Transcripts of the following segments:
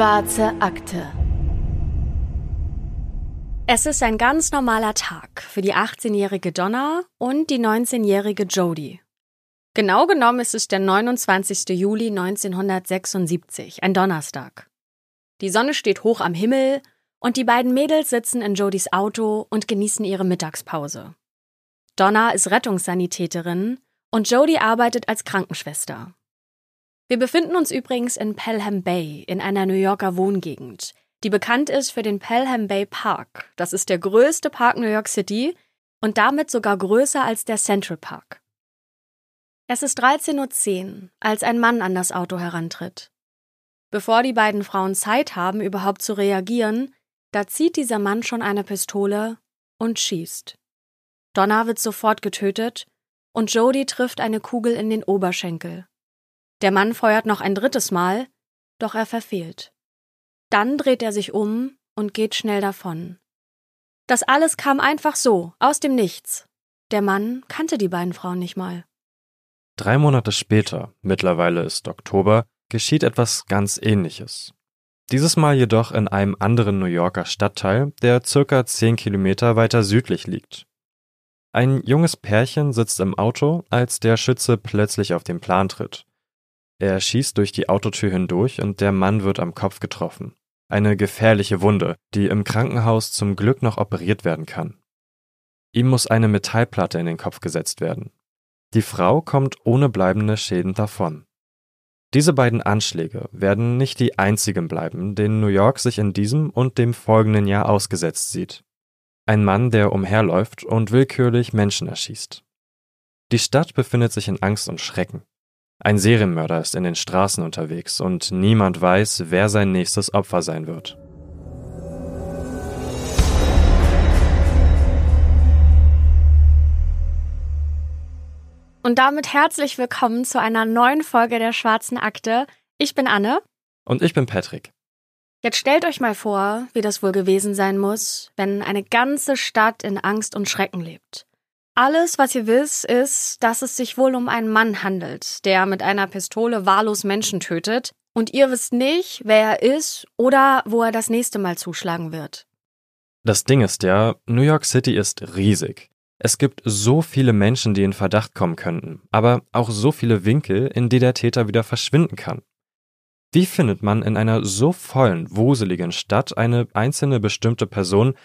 Schwarze Akte. Es ist ein ganz normaler Tag für die 18-jährige Donna und die 19-jährige Jodie. Genau genommen ist es der 29. Juli 1976, ein Donnerstag. Die Sonne steht hoch am Himmel und die beiden Mädels sitzen in Jodies Auto und genießen ihre Mittagspause. Donna ist Rettungssanitäterin und Jodie arbeitet als Krankenschwester. Wir befinden uns übrigens in Pelham Bay in einer New Yorker Wohngegend, die bekannt ist für den Pelham Bay Park. Das ist der größte Park New York City und damit sogar größer als der Central Park. Es ist 13.10 Uhr, als ein Mann an das Auto herantritt. Bevor die beiden Frauen Zeit haben, überhaupt zu reagieren, da zieht dieser Mann schon eine Pistole und schießt. Donna wird sofort getötet und Jody trifft eine Kugel in den Oberschenkel. Der Mann feuert noch ein drittes Mal, doch er verfehlt. Dann dreht er sich um und geht schnell davon. Das alles kam einfach so, aus dem Nichts. Der Mann kannte die beiden Frauen nicht mal. Drei Monate später, mittlerweile ist Oktober, geschieht etwas ganz Ähnliches. Dieses Mal jedoch in einem anderen New Yorker Stadtteil, der circa zehn Kilometer weiter südlich liegt. Ein junges Pärchen sitzt im Auto, als der Schütze plötzlich auf den Plan tritt. Er schießt durch die Autotür hindurch und der Mann wird am Kopf getroffen. Eine gefährliche Wunde, die im Krankenhaus zum Glück noch operiert werden kann. Ihm muss eine Metallplatte in den Kopf gesetzt werden. Die Frau kommt ohne bleibende Schäden davon. Diese beiden Anschläge werden nicht die einzigen bleiben, denen New York sich in diesem und dem folgenden Jahr ausgesetzt sieht. Ein Mann, der umherläuft und willkürlich Menschen erschießt. Die Stadt befindet sich in Angst und Schrecken. Ein Serienmörder ist in den Straßen unterwegs und niemand weiß, wer sein nächstes Opfer sein wird. Und damit herzlich willkommen zu einer neuen Folge der Schwarzen Akte. Ich bin Anne. Und ich bin Patrick. Jetzt stellt euch mal vor, wie das wohl gewesen sein muss, wenn eine ganze Stadt in Angst und Schrecken lebt. Alles, was ihr wisst, ist, dass es sich wohl um einen Mann handelt, der mit einer Pistole wahllos Menschen tötet, und ihr wisst nicht, wer er ist oder wo er das nächste Mal zuschlagen wird. Das Ding ist ja, New York City ist riesig. Es gibt so viele Menschen, die in Verdacht kommen könnten, aber auch so viele Winkel, in die der Täter wieder verschwinden kann. Wie findet man in einer so vollen, wuseligen Stadt eine einzelne bestimmte Person,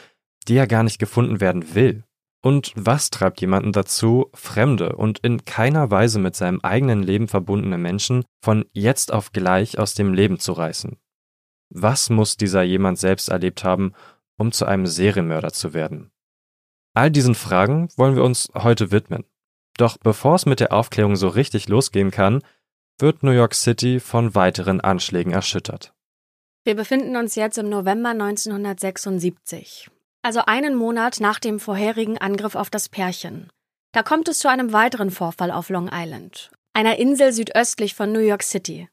die ja gar nicht gefunden werden will? Und was treibt jemanden dazu, fremde und in keiner Weise mit seinem eigenen Leben verbundene Menschen von jetzt auf gleich aus dem Leben zu reißen? Was muss dieser jemand selbst erlebt haben, um zu einem Serienmörder zu werden? All diesen Fragen wollen wir uns heute widmen. Doch bevor es mit der Aufklärung so richtig losgehen kann, wird New York City von weiteren Anschlägen erschüttert. Wir befinden uns jetzt im November 1976, also einen Monat nach dem vorherigen Angriff auf das Pärchen. Da kommt es zu einem weiteren Vorfall auf Long Island, einer Insel südöstlich von New York City.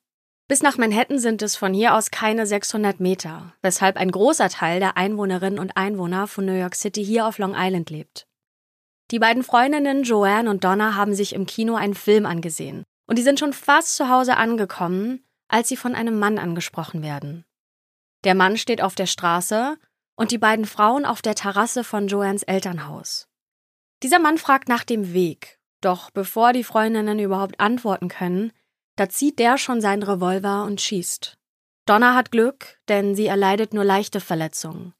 Bis nach Manhattan sind es von hier aus keine 600 Meter, weshalb ein großer Teil der Einwohnerinnen und Einwohner von New York City hier auf Long Island lebt. Die beiden Freundinnen Joanne und Donna haben sich im Kino einen Film angesehen und die sind schon fast zu Hause angekommen, als sie von einem Mann angesprochen werden. Der Mann steht auf der Straße und die beiden Frauen auf der Terrasse von Joannes Elternhaus. Dieser Mann fragt nach dem Weg, doch bevor die Freundinnen überhaupt antworten können, da zieht der schon seinen Revolver und schießt. Donna hat Glück, denn sie erleidet nur leichte Verletzungen.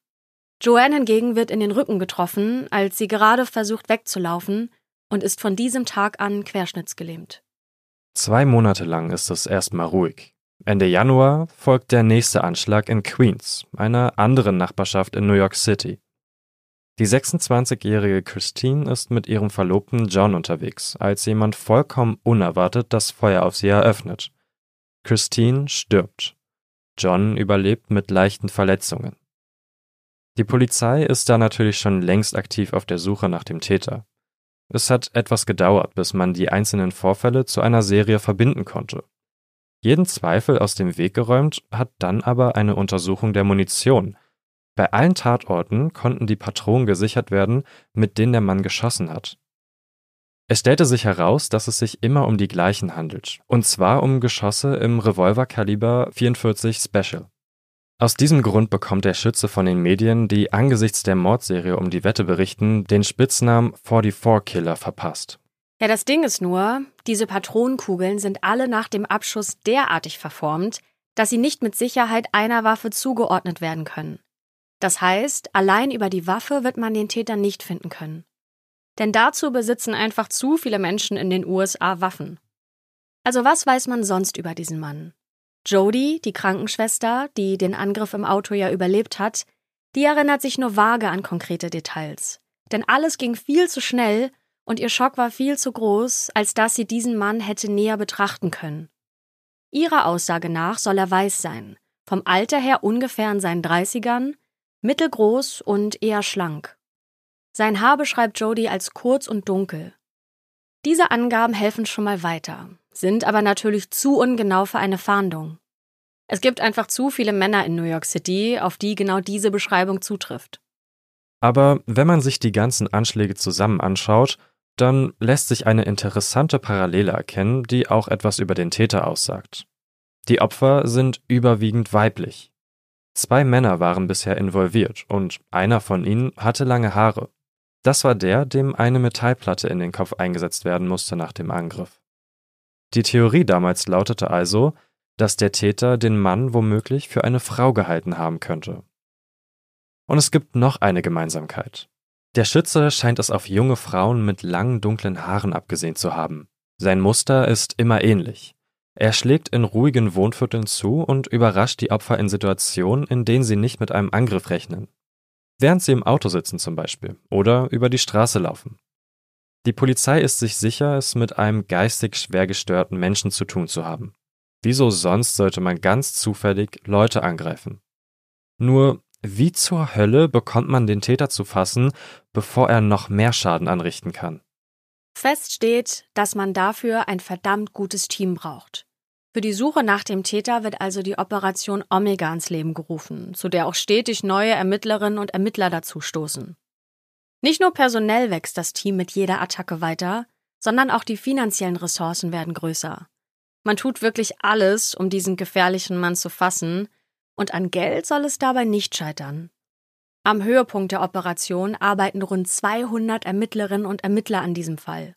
Joanne hingegen wird in den Rücken getroffen, als sie gerade versucht wegzulaufen und ist von diesem Tag an querschnittsgelähmt. Zwei Monate lang ist es erstmal ruhig. Ende Januar folgt der nächste Anschlag in Queens, einer anderen Nachbarschaft in New York City. Die 26-jährige Christine ist mit ihrem Verlobten John unterwegs, als jemand vollkommen unerwartet das Feuer auf sie eröffnet. Christine stirbt. John überlebt mit leichten Verletzungen. Die Polizei ist da natürlich schon längst aktiv auf der Suche nach dem Täter. Es hat etwas gedauert, bis man die einzelnen Vorfälle zu einer Serie verbinden konnte. Jeden Zweifel aus dem Weg geräumt hat dann aber eine Untersuchung der Munition. Bei allen Tatorten konnten die Patronen gesichert werden, mit denen der Mann geschossen hat. Es stellte sich heraus, dass es sich immer um die gleichen handelt, und zwar um Geschosse im Revolverkaliber 44 Special. Aus diesem Grund bekommt der Schütze von den Medien, die angesichts der Mordserie um die Wette berichten, den Spitznamen 44 Killer verpasst. Ja, das Ding ist nur, diese Patronenkugeln sind alle nach dem Abschuss derartig verformt, dass sie nicht mit Sicherheit einer Waffe zugeordnet werden können. Das heißt, allein über die Waffe wird man den Täter nicht finden können. Denn dazu besitzen einfach zu viele Menschen in den USA Waffen. Also was weiß man sonst über diesen Mann? Jody, die Krankenschwester, die den Angriff im Auto ja überlebt hat, die erinnert sich nur vage an konkrete Details. Denn alles ging viel zu schnell und ihr Schock war viel zu groß, als dass sie diesen Mann hätte näher betrachten können. Ihrer Aussage nach soll er weiß sein, vom Alter her ungefähr in seinen Dreißigern, mittelgroß und eher schlank. Sein Haar beschreibt Jody als kurz und dunkel. Diese Angaben helfen schon mal weiter, sind aber natürlich zu ungenau für eine Fahndung. Es gibt einfach zu viele Männer in New York City, auf die genau diese Beschreibung zutrifft. Aber wenn man sich die ganzen Anschläge zusammen anschaut, dann lässt sich eine interessante Parallele erkennen, die auch etwas über den Täter aussagt. Die Opfer sind überwiegend weiblich. Zwei Männer waren bisher involviert und einer von ihnen hatte lange Haare. Das war der, dem eine Metallplatte in den Kopf eingesetzt werden musste nach dem Angriff. Die Theorie damals lautete also, dass der Täter den Mann womöglich für eine Frau gehalten haben könnte. Und es gibt noch eine Gemeinsamkeit. Der Schütze scheint es auf junge Frauen mit langen dunklen Haaren abgesehen zu haben. Sein Muster ist immer ähnlich. Er schlägt in ruhigen Wohnvierteln zu und überrascht die Opfer in Situationen, in denen sie nicht mit einem Angriff rechnen. Während sie im Auto sitzen zum Beispiel oder über die Straße laufen. Die Polizei ist sich sicher, es mit einem geistig schwer gestörten Menschen zu tun zu haben. Wieso sonst sollte man ganz zufällig Leute angreifen? Nur, wie zur Hölle bekommt man den Täter zu fassen, bevor er noch mehr Schaden anrichten kann? Fest steht, dass man dafür ein verdammt gutes Team braucht. Für die Suche nach dem Täter wird also die Operation Omega ans Leben gerufen, zu der auch stetig neue Ermittlerinnen und Ermittler dazu stoßen. Nicht nur personell wächst das Team mit jeder Attacke weiter, sondern auch die finanziellen Ressourcen werden größer. Man tut wirklich alles, um diesen gefährlichen Mann zu fassen, und an Geld soll es dabei nicht scheitern. Am Höhepunkt der Operation arbeiten rund 200 Ermittlerinnen und Ermittler an diesem Fall.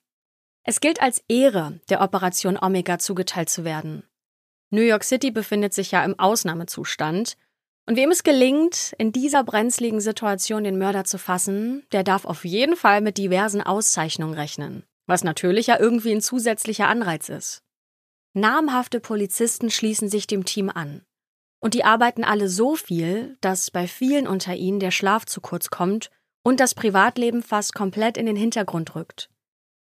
Es gilt als Ehre, der Operation Omega zugeteilt zu werden. New York City befindet sich ja im Ausnahmezustand, und wem es gelingt, in dieser brenzligen Situation den Mörder zu fassen, der darf auf jeden Fall mit diversen Auszeichnungen rechnen, was natürlich ja irgendwie ein zusätzlicher Anreiz ist. Namhafte Polizisten schließen sich dem Team an. Und die arbeiten alle so viel, dass bei vielen unter ihnen der Schlaf zu kurz kommt und das Privatleben fast komplett in den Hintergrund rückt.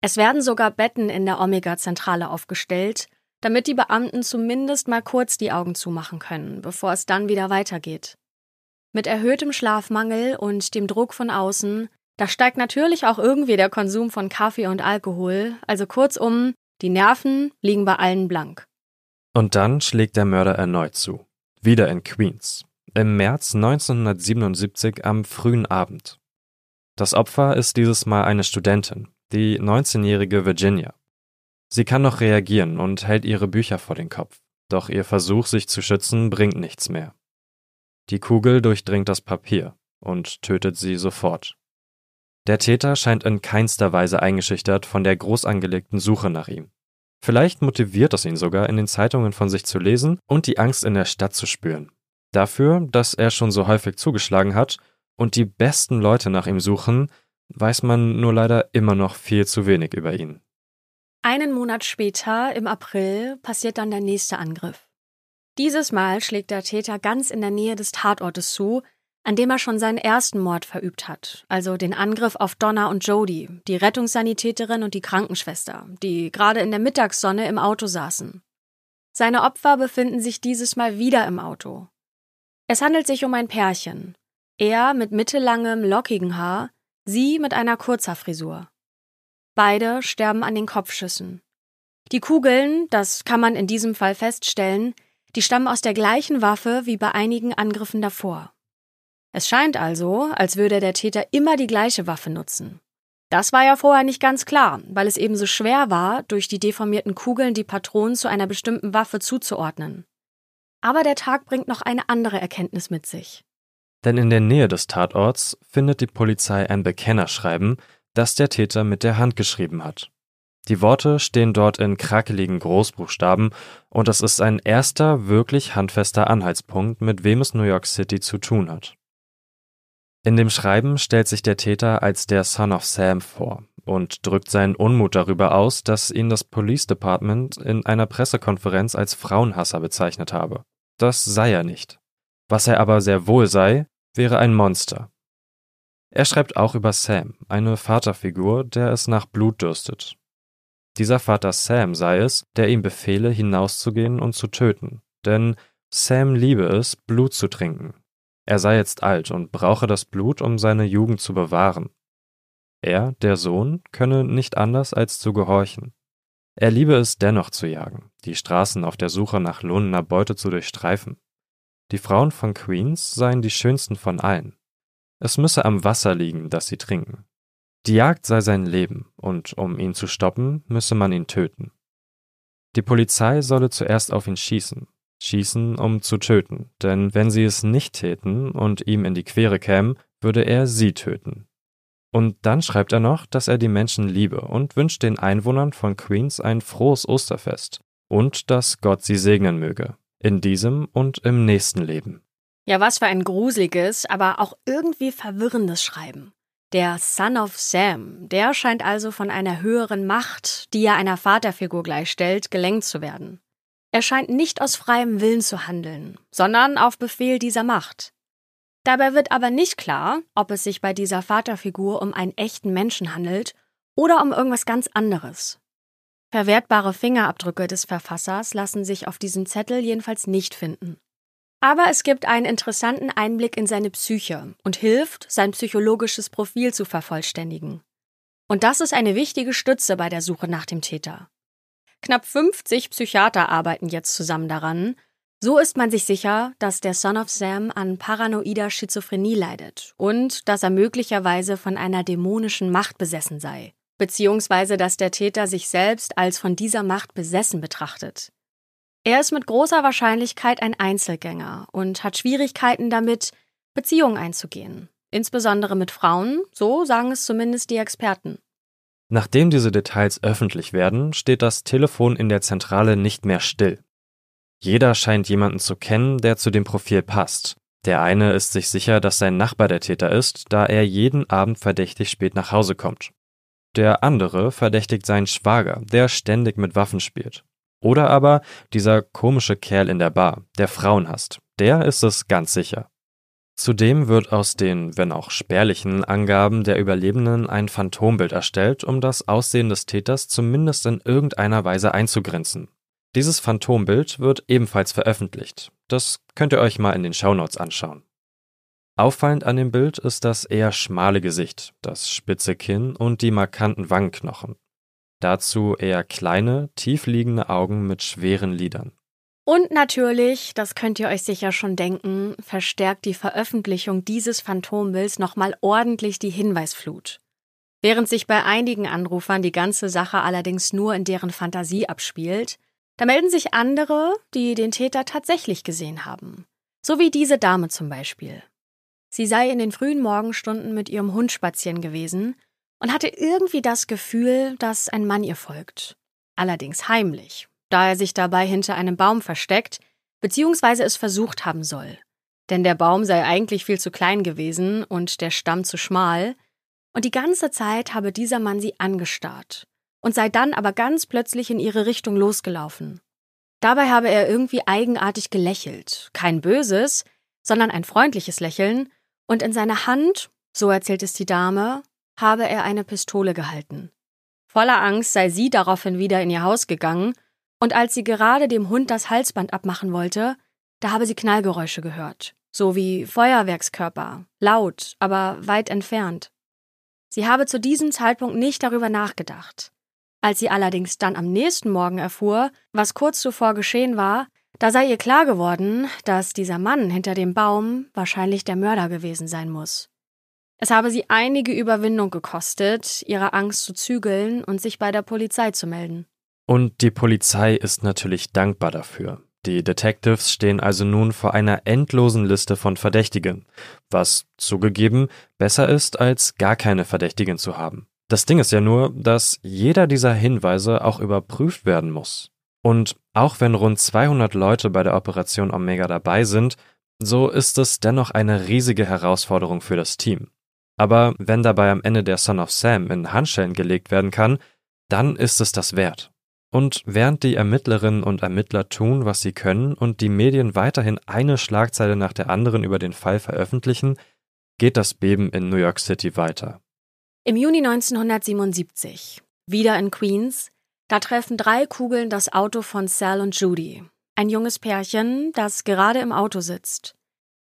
Es werden sogar Betten in der Omega-Zentrale aufgestellt, damit die Beamten zumindest mal kurz die Augen zumachen können, bevor es dann wieder weitergeht. Mit erhöhtem Schlafmangel und dem Druck von außen, da steigt natürlich auch irgendwie der Konsum von Kaffee und Alkohol, also kurzum, die Nerven liegen bei allen blank. Und dann schlägt der Mörder erneut zu wieder in Queens, im März 1977 am frühen Abend. Das Opfer ist dieses Mal eine Studentin, die 19-jährige Virginia. Sie kann noch reagieren und hält ihre Bücher vor den Kopf, doch ihr Versuch, sich zu schützen, bringt nichts mehr. Die Kugel durchdringt das Papier und tötet sie sofort. Der Täter scheint in keinster Weise eingeschüchtert von der groß angelegten Suche nach ihm. Vielleicht motiviert es ihn sogar, in den Zeitungen von sich zu lesen und die Angst in der Stadt zu spüren. Dafür, dass er schon so häufig zugeschlagen hat und die besten Leute nach ihm suchen, weiß man nur leider immer noch viel zu wenig über ihn. Einen Monat später, im April, passiert dann der nächste Angriff. Dieses Mal schlägt der Täter ganz in der Nähe des Tatortes zu, an dem er schon seinen ersten Mord verübt hat, also den Angriff auf Donna und Jody, die Rettungssanitäterin und die Krankenschwester, die gerade in der Mittagssonne im Auto saßen. Seine Opfer befinden sich dieses Mal wieder im Auto. Es handelt sich um ein Pärchen. Er mit mittellangem, lockigen Haar, sie mit einer Kurzhaarfrisur. Beide sterben an den Kopfschüssen. Die Kugeln, das kann man in diesem Fall feststellen, die stammen aus der gleichen Waffe wie bei einigen Angriffen davor. Es scheint also, als würde der Täter immer die gleiche Waffe nutzen. Das war ja vorher nicht ganz klar, weil es eben so schwer war, durch die deformierten Kugeln die Patronen zu einer bestimmten Waffe zuzuordnen. Aber der Tag bringt noch eine andere Erkenntnis mit sich. Denn in der Nähe des Tatorts findet die Polizei ein Bekennerschreiben, das der Täter mit der Hand geschrieben hat. Die Worte stehen dort in krakeligen Großbuchstaben und es ist ein erster wirklich handfester Anhaltspunkt, mit wem es New York City zu tun hat. In dem Schreiben stellt sich der Täter als der Son of Sam vor und drückt seinen Unmut darüber aus, dass ihn das Police Department in einer Pressekonferenz als Frauenhasser bezeichnet habe. Das sei er nicht. Was er aber sehr wohl sei, wäre ein Monster. Er schreibt auch über Sam, eine Vaterfigur, der es nach Blut dürstet. Dieser Vater Sam sei es, der ihm befehle, hinauszugehen und zu töten, denn Sam liebe es, Blut zu trinken, er sei jetzt alt und brauche das Blut, um seine Jugend zu bewahren. Er, der Sohn, könne nicht anders als zu gehorchen. Er liebe es dennoch zu jagen, die Straßen auf der Suche nach lohnender Beute zu durchstreifen. Die Frauen von Queens seien die schönsten von allen. Es müsse am Wasser liegen, das sie trinken. Die Jagd sei sein Leben, und um ihn zu stoppen, müsse man ihn töten. Die Polizei solle zuerst auf ihn schießen, schießen, um zu töten, denn wenn sie es nicht täten und ihm in die Quere kämen, würde er sie töten. Und dann schreibt er noch, dass er die Menschen liebe und wünscht den Einwohnern von Queens ein frohes Osterfest und dass Gott sie segnen möge, in diesem und im nächsten Leben. Ja, was für ein gruseliges, aber auch irgendwie verwirrendes Schreiben. Der Son of Sam, der scheint also von einer höheren Macht, die er einer Vaterfigur gleichstellt, gelenkt zu werden. Er scheint nicht aus freiem Willen zu handeln, sondern auf Befehl dieser Macht. Dabei wird aber nicht klar, ob es sich bei dieser Vaterfigur um einen echten Menschen handelt oder um irgendwas ganz anderes. Verwertbare Fingerabdrücke des Verfassers lassen sich auf diesem Zettel jedenfalls nicht finden. Aber es gibt einen interessanten Einblick in seine Psyche und hilft, sein psychologisches Profil zu vervollständigen. Und das ist eine wichtige Stütze bei der Suche nach dem Täter. Knapp 50 Psychiater arbeiten jetzt zusammen daran. So ist man sich sicher, dass der Son of Sam an paranoider Schizophrenie leidet und dass er möglicherweise von einer dämonischen Macht besessen sei, beziehungsweise dass der Täter sich selbst als von dieser Macht besessen betrachtet. Er ist mit großer Wahrscheinlichkeit ein Einzelgänger und hat Schwierigkeiten damit, Beziehungen einzugehen, insbesondere mit Frauen, so sagen es zumindest die Experten. Nachdem diese Details öffentlich werden, steht das Telefon in der Zentrale nicht mehr still. Jeder scheint jemanden zu kennen, der zu dem Profil passt. Der eine ist sich sicher, dass sein Nachbar der Täter ist, da er jeden Abend verdächtig spät nach Hause kommt. Der andere verdächtigt seinen Schwager, der ständig mit Waffen spielt. Oder aber dieser komische Kerl in der Bar, der Frauen hasst. Der ist es ganz sicher. Zudem wird aus den, wenn auch spärlichen, Angaben der Überlebenden ein Phantombild erstellt, um das Aussehen des Täters zumindest in irgendeiner Weise einzugrenzen. Dieses Phantombild wird ebenfalls veröffentlicht. Das könnt ihr euch mal in den Shownotes anschauen. Auffallend an dem Bild ist das eher schmale Gesicht, das spitze Kinn und die markanten Wangenknochen. Dazu eher kleine, tiefliegende Augen mit schweren Lidern. Und natürlich, das könnt ihr euch sicher schon denken, verstärkt die Veröffentlichung dieses Phantombilds nochmal ordentlich die Hinweisflut. Während sich bei einigen Anrufern die ganze Sache allerdings nur in deren Fantasie abspielt, da melden sich andere, die den Täter tatsächlich gesehen haben. So wie diese Dame zum Beispiel. Sie sei in den frühen Morgenstunden mit ihrem Hund spazieren gewesen und hatte irgendwie das Gefühl, dass ein Mann ihr folgt. Allerdings heimlich, da er sich dabei hinter einem Baum versteckt, beziehungsweise es versucht haben soll. Denn der Baum sei eigentlich viel zu klein gewesen und der Stamm zu schmal, und die ganze Zeit habe dieser Mann sie angestarrt und sei dann aber ganz plötzlich in ihre Richtung losgelaufen. Dabei habe er irgendwie eigenartig gelächelt, kein böses, sondern ein freundliches Lächeln, und in seiner Hand, so erzählt es die Dame, habe er eine Pistole gehalten. Voller Angst sei sie daraufhin wieder in ihr Haus gegangen und als sie gerade dem Hund das Halsband abmachen wollte, da habe sie Knallgeräusche gehört, so wie Feuerwerkskörper, laut, aber weit entfernt. Sie habe zu diesem Zeitpunkt nicht darüber nachgedacht. Als sie allerdings dann am nächsten Morgen erfuhr, was kurz zuvor geschehen war, da sei ihr klar geworden, dass dieser Mann hinter dem Baum wahrscheinlich der Mörder gewesen sein muss. Es habe sie einige Überwindung gekostet, ihre Angst zu zügeln und sich bei der Polizei zu melden. Und die Polizei ist natürlich dankbar dafür. Die Detectives stehen also nun vor einer endlosen Liste von Verdächtigen, was zugegeben besser ist, als gar keine Verdächtigen zu haben. Das Ding ist ja nur, dass jeder dieser Hinweise auch überprüft werden muss. Und auch wenn rund 200 Leute bei der Operation Omega dabei sind, so ist es dennoch eine riesige Herausforderung für das Team. Aber wenn dabei am Ende der Son of Sam in Handschellen gelegt werden kann, dann ist es das wert. Und während die Ermittlerinnen und Ermittler tun, was sie können und die Medien weiterhin eine Schlagzeile nach der anderen über den Fall veröffentlichen, geht das Beben in New York City weiter. Im Juni 1977, wieder in Queens, da treffen drei Kugeln das Auto von Sal und Judy, ein junges Pärchen, das gerade im Auto sitzt.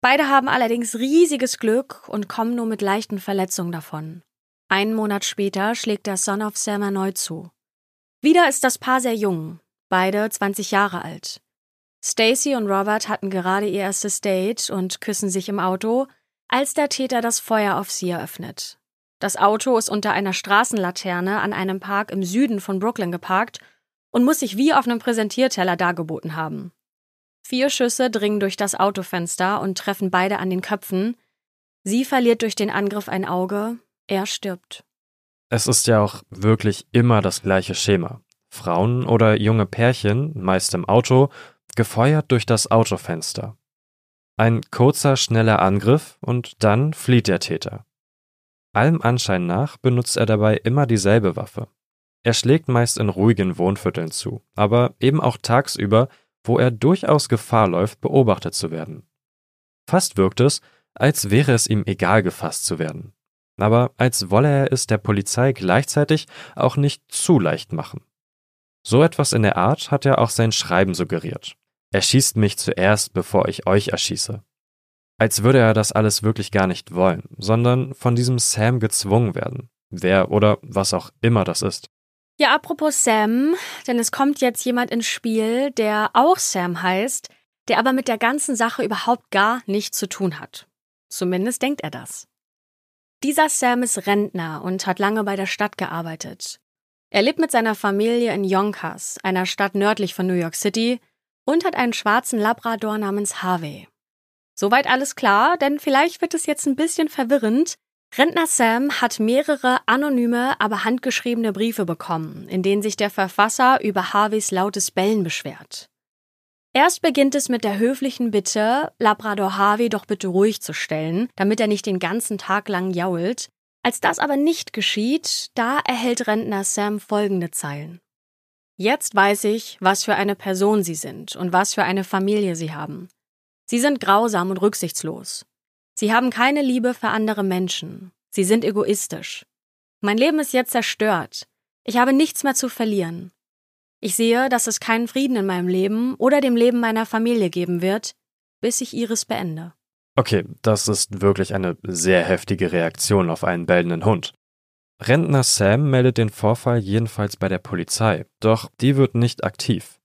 Beide haben allerdings riesiges Glück und kommen nur mit leichten Verletzungen davon. Einen Monat später schlägt der Son of Sam erneut zu. Wieder ist das Paar sehr jung, beide 20 Jahre alt. Stacy und Robert hatten gerade ihr erstes Date und küssen sich im Auto, als der Täter das Feuer auf sie eröffnet. Das Auto ist unter einer Straßenlaterne an einem Park im Süden von Brooklyn geparkt und muss sich wie auf einem Präsentierteller dargeboten haben. Vier Schüsse dringen durch das Autofenster und treffen beide an den Köpfen. Sie verliert durch den Angriff ein Auge, er stirbt. Es ist ja auch wirklich immer das gleiche Schema. Frauen oder junge Pärchen, meist im Auto, gefeuert durch das Autofenster. Ein kurzer, schneller Angriff und dann flieht der Täter. Allem Anschein nach benutzt er dabei immer dieselbe Waffe. Er schlägt meist in ruhigen Wohnvierteln zu, aber eben auch tagsüber, wo er durchaus Gefahr läuft, beobachtet zu werden. Fast wirkt es, als wäre es ihm egal gefasst zu werden aber als wolle er es der Polizei gleichzeitig auch nicht zu leicht machen. So etwas in der Art hat er auch sein Schreiben suggeriert. Erschießt mich zuerst, bevor ich euch erschieße. Als würde er das alles wirklich gar nicht wollen, sondern von diesem Sam gezwungen werden. Wer oder was auch immer das ist. Ja, apropos Sam, denn es kommt jetzt jemand ins Spiel, der auch Sam heißt, der aber mit der ganzen Sache überhaupt gar nichts zu tun hat. Zumindest denkt er das. Dieser Sam ist Rentner und hat lange bei der Stadt gearbeitet. Er lebt mit seiner Familie in Yonkers, einer Stadt nördlich von New York City, und hat einen schwarzen Labrador namens Harvey. Soweit alles klar, denn vielleicht wird es jetzt ein bisschen verwirrend. Rentner Sam hat mehrere anonyme, aber handgeschriebene Briefe bekommen, in denen sich der Verfasser über Harveys lautes Bellen beschwert. Erst beginnt es mit der höflichen Bitte, Labrador Harvey doch bitte ruhig zu stellen, damit er nicht den ganzen Tag lang jault. Als das aber nicht geschieht, da erhält Rentner Sam folgende Zeilen. Jetzt weiß ich, was für eine Person Sie sind und was für eine Familie Sie haben. Sie sind grausam und rücksichtslos. Sie haben keine Liebe für andere Menschen. Sie sind egoistisch. Mein Leben ist jetzt zerstört. Ich habe nichts mehr zu verlieren. Ich sehe, dass es keinen Frieden in meinem Leben oder dem Leben meiner Familie geben wird, bis ich ihres beende. Okay, das ist wirklich eine sehr heftige Reaktion auf einen bellenden Hund. Rentner Sam meldet den Vorfall jedenfalls bei der Polizei, doch die wird nicht aktiv.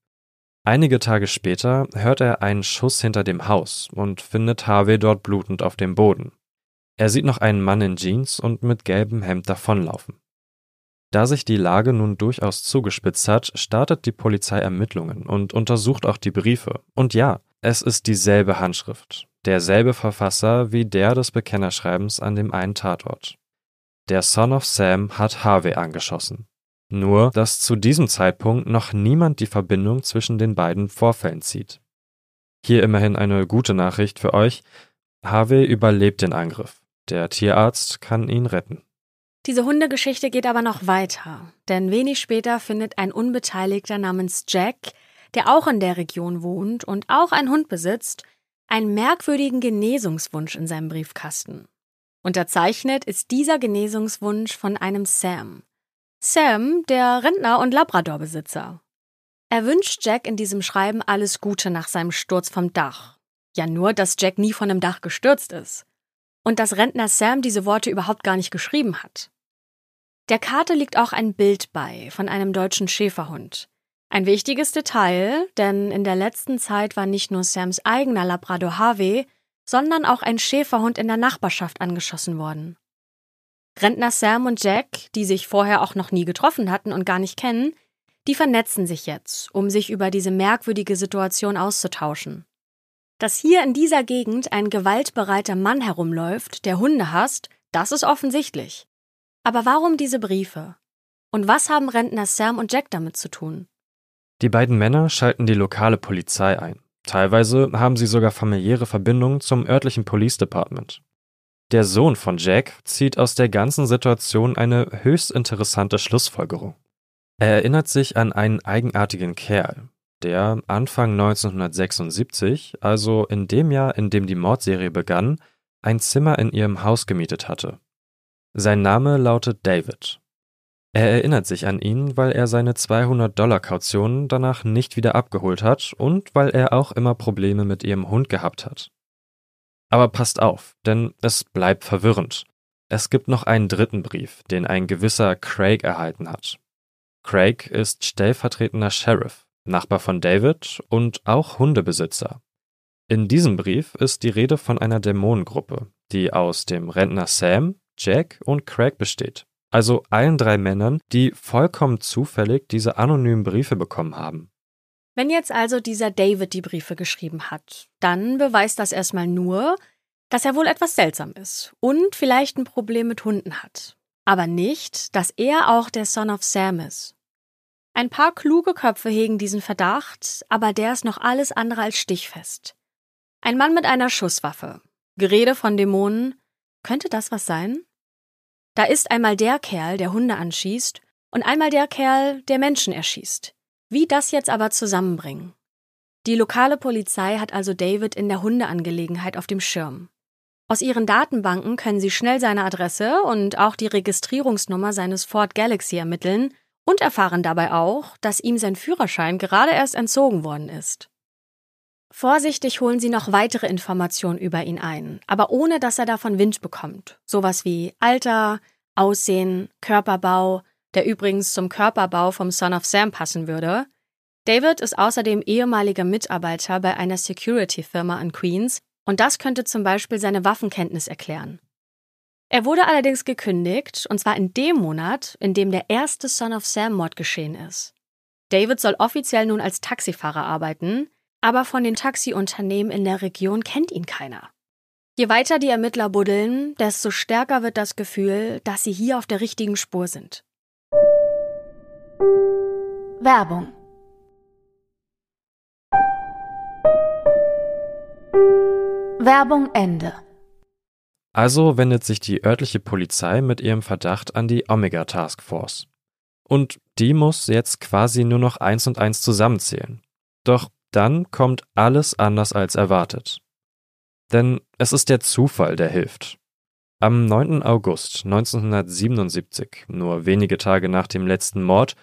Einige Tage später hört er einen Schuss hinter dem Haus und findet Harvey dort blutend auf dem Boden. Er sieht noch einen Mann in Jeans und mit gelbem Hemd davonlaufen. Da sich die Lage nun durchaus zugespitzt hat, startet die Polizei Ermittlungen und untersucht auch die Briefe. Und ja, es ist dieselbe Handschrift, derselbe Verfasser wie der des Bekennerschreibens an dem einen Tatort. Der Son of Sam hat Harvey angeschossen. Nur, dass zu diesem Zeitpunkt noch niemand die Verbindung zwischen den beiden Vorfällen zieht. Hier immerhin eine gute Nachricht für euch. Harvey überlebt den Angriff. Der Tierarzt kann ihn retten. Diese Hundegeschichte geht aber noch weiter, denn wenig später findet ein Unbeteiligter namens Jack, der auch in der Region wohnt und auch einen Hund besitzt, einen merkwürdigen Genesungswunsch in seinem Briefkasten. Unterzeichnet ist dieser Genesungswunsch von einem Sam. Sam, der Rentner und Labradorbesitzer. Er wünscht Jack in diesem Schreiben alles Gute nach seinem Sturz vom Dach. Ja nur, dass Jack nie von dem Dach gestürzt ist. Und dass Rentner Sam diese Worte überhaupt gar nicht geschrieben hat. Der Karte liegt auch ein Bild bei von einem deutschen Schäferhund. Ein wichtiges Detail, denn in der letzten Zeit war nicht nur Sams eigener Labrador Harvey, sondern auch ein Schäferhund in der Nachbarschaft angeschossen worden. Rentner Sam und Jack, die sich vorher auch noch nie getroffen hatten und gar nicht kennen, Die vernetzen sich jetzt, um sich über diese merkwürdige Situation auszutauschen. Dass hier in dieser Gegend ein gewaltbereiter Mann herumläuft, der Hunde hasst, das ist offensichtlich. Aber warum diese Briefe? Und was haben Rentner Sam und Jack damit zu tun? Die beiden Männer schalten die lokale Polizei ein. Teilweise haben sie sogar familiäre Verbindungen zum örtlichen Police Department. Der Sohn von Jack zieht aus der ganzen Situation eine höchst interessante Schlussfolgerung. Er erinnert sich an einen eigenartigen Kerl, der Anfang 1976, also in dem Jahr, in dem die Mordserie begann, ein Zimmer in ihrem Haus gemietet hatte. Sein Name lautet David. Er erinnert sich an ihn, weil er seine 200 Dollar Kaution danach nicht wieder abgeholt hat und weil er auch immer Probleme mit ihrem Hund gehabt hat. Aber passt auf, denn es bleibt verwirrend. Es gibt noch einen dritten Brief, den ein gewisser Craig erhalten hat. Craig ist stellvertretender Sheriff, Nachbar von David und auch Hundebesitzer. In diesem Brief ist die Rede von einer Dämonengruppe, die aus dem Rentner Sam, Jack und Craig besteht also allen drei Männern, die vollkommen zufällig diese anonymen Briefe bekommen haben. Wenn jetzt also dieser David die Briefe geschrieben hat, dann beweist das erstmal nur, dass er wohl etwas seltsam ist und vielleicht ein Problem mit Hunden hat. Aber nicht, dass er auch der Son of Sam ist. Ein paar kluge Köpfe hegen diesen Verdacht, aber der ist noch alles andere als stichfest. Ein Mann mit einer Schusswaffe. Gerede von Dämonen. Könnte das was sein? Da ist einmal der Kerl, der Hunde anschießt, und einmal der Kerl, der Menschen erschießt. Wie das jetzt aber zusammenbringen? Die lokale Polizei hat also David in der Hundeangelegenheit auf dem Schirm. Aus ihren Datenbanken können sie schnell seine Adresse und auch die Registrierungsnummer seines Ford Galaxy ermitteln und erfahren dabei auch, dass ihm sein Führerschein gerade erst entzogen worden ist. Vorsichtig holen sie noch weitere Informationen über ihn ein, aber ohne dass er davon Wind bekommt. Sowas wie Alter, Aussehen, Körperbau, der übrigens zum Körperbau vom Son of Sam passen würde. David ist außerdem ehemaliger Mitarbeiter bei einer Security-Firma in Queens und das könnte zum Beispiel seine Waffenkenntnis erklären. Er wurde allerdings gekündigt, und zwar in dem Monat, in dem der erste Son of Sam-Mord geschehen ist. David soll offiziell nun als Taxifahrer arbeiten, aber von den Taxiunternehmen in der Region kennt ihn keiner. Je weiter die Ermittler buddeln, desto stärker wird das Gefühl, dass sie hier auf der richtigen Spur sind. Werbung Werbung Ende. Also wendet sich die örtliche Polizei mit ihrem Verdacht an die Omega Task Force. Und die muss jetzt quasi nur noch eins und eins zusammenzählen. Doch dann kommt alles anders als erwartet. Denn es ist der Zufall, der hilft. Am 9. August 1977, nur wenige Tage nach dem letzten Mord,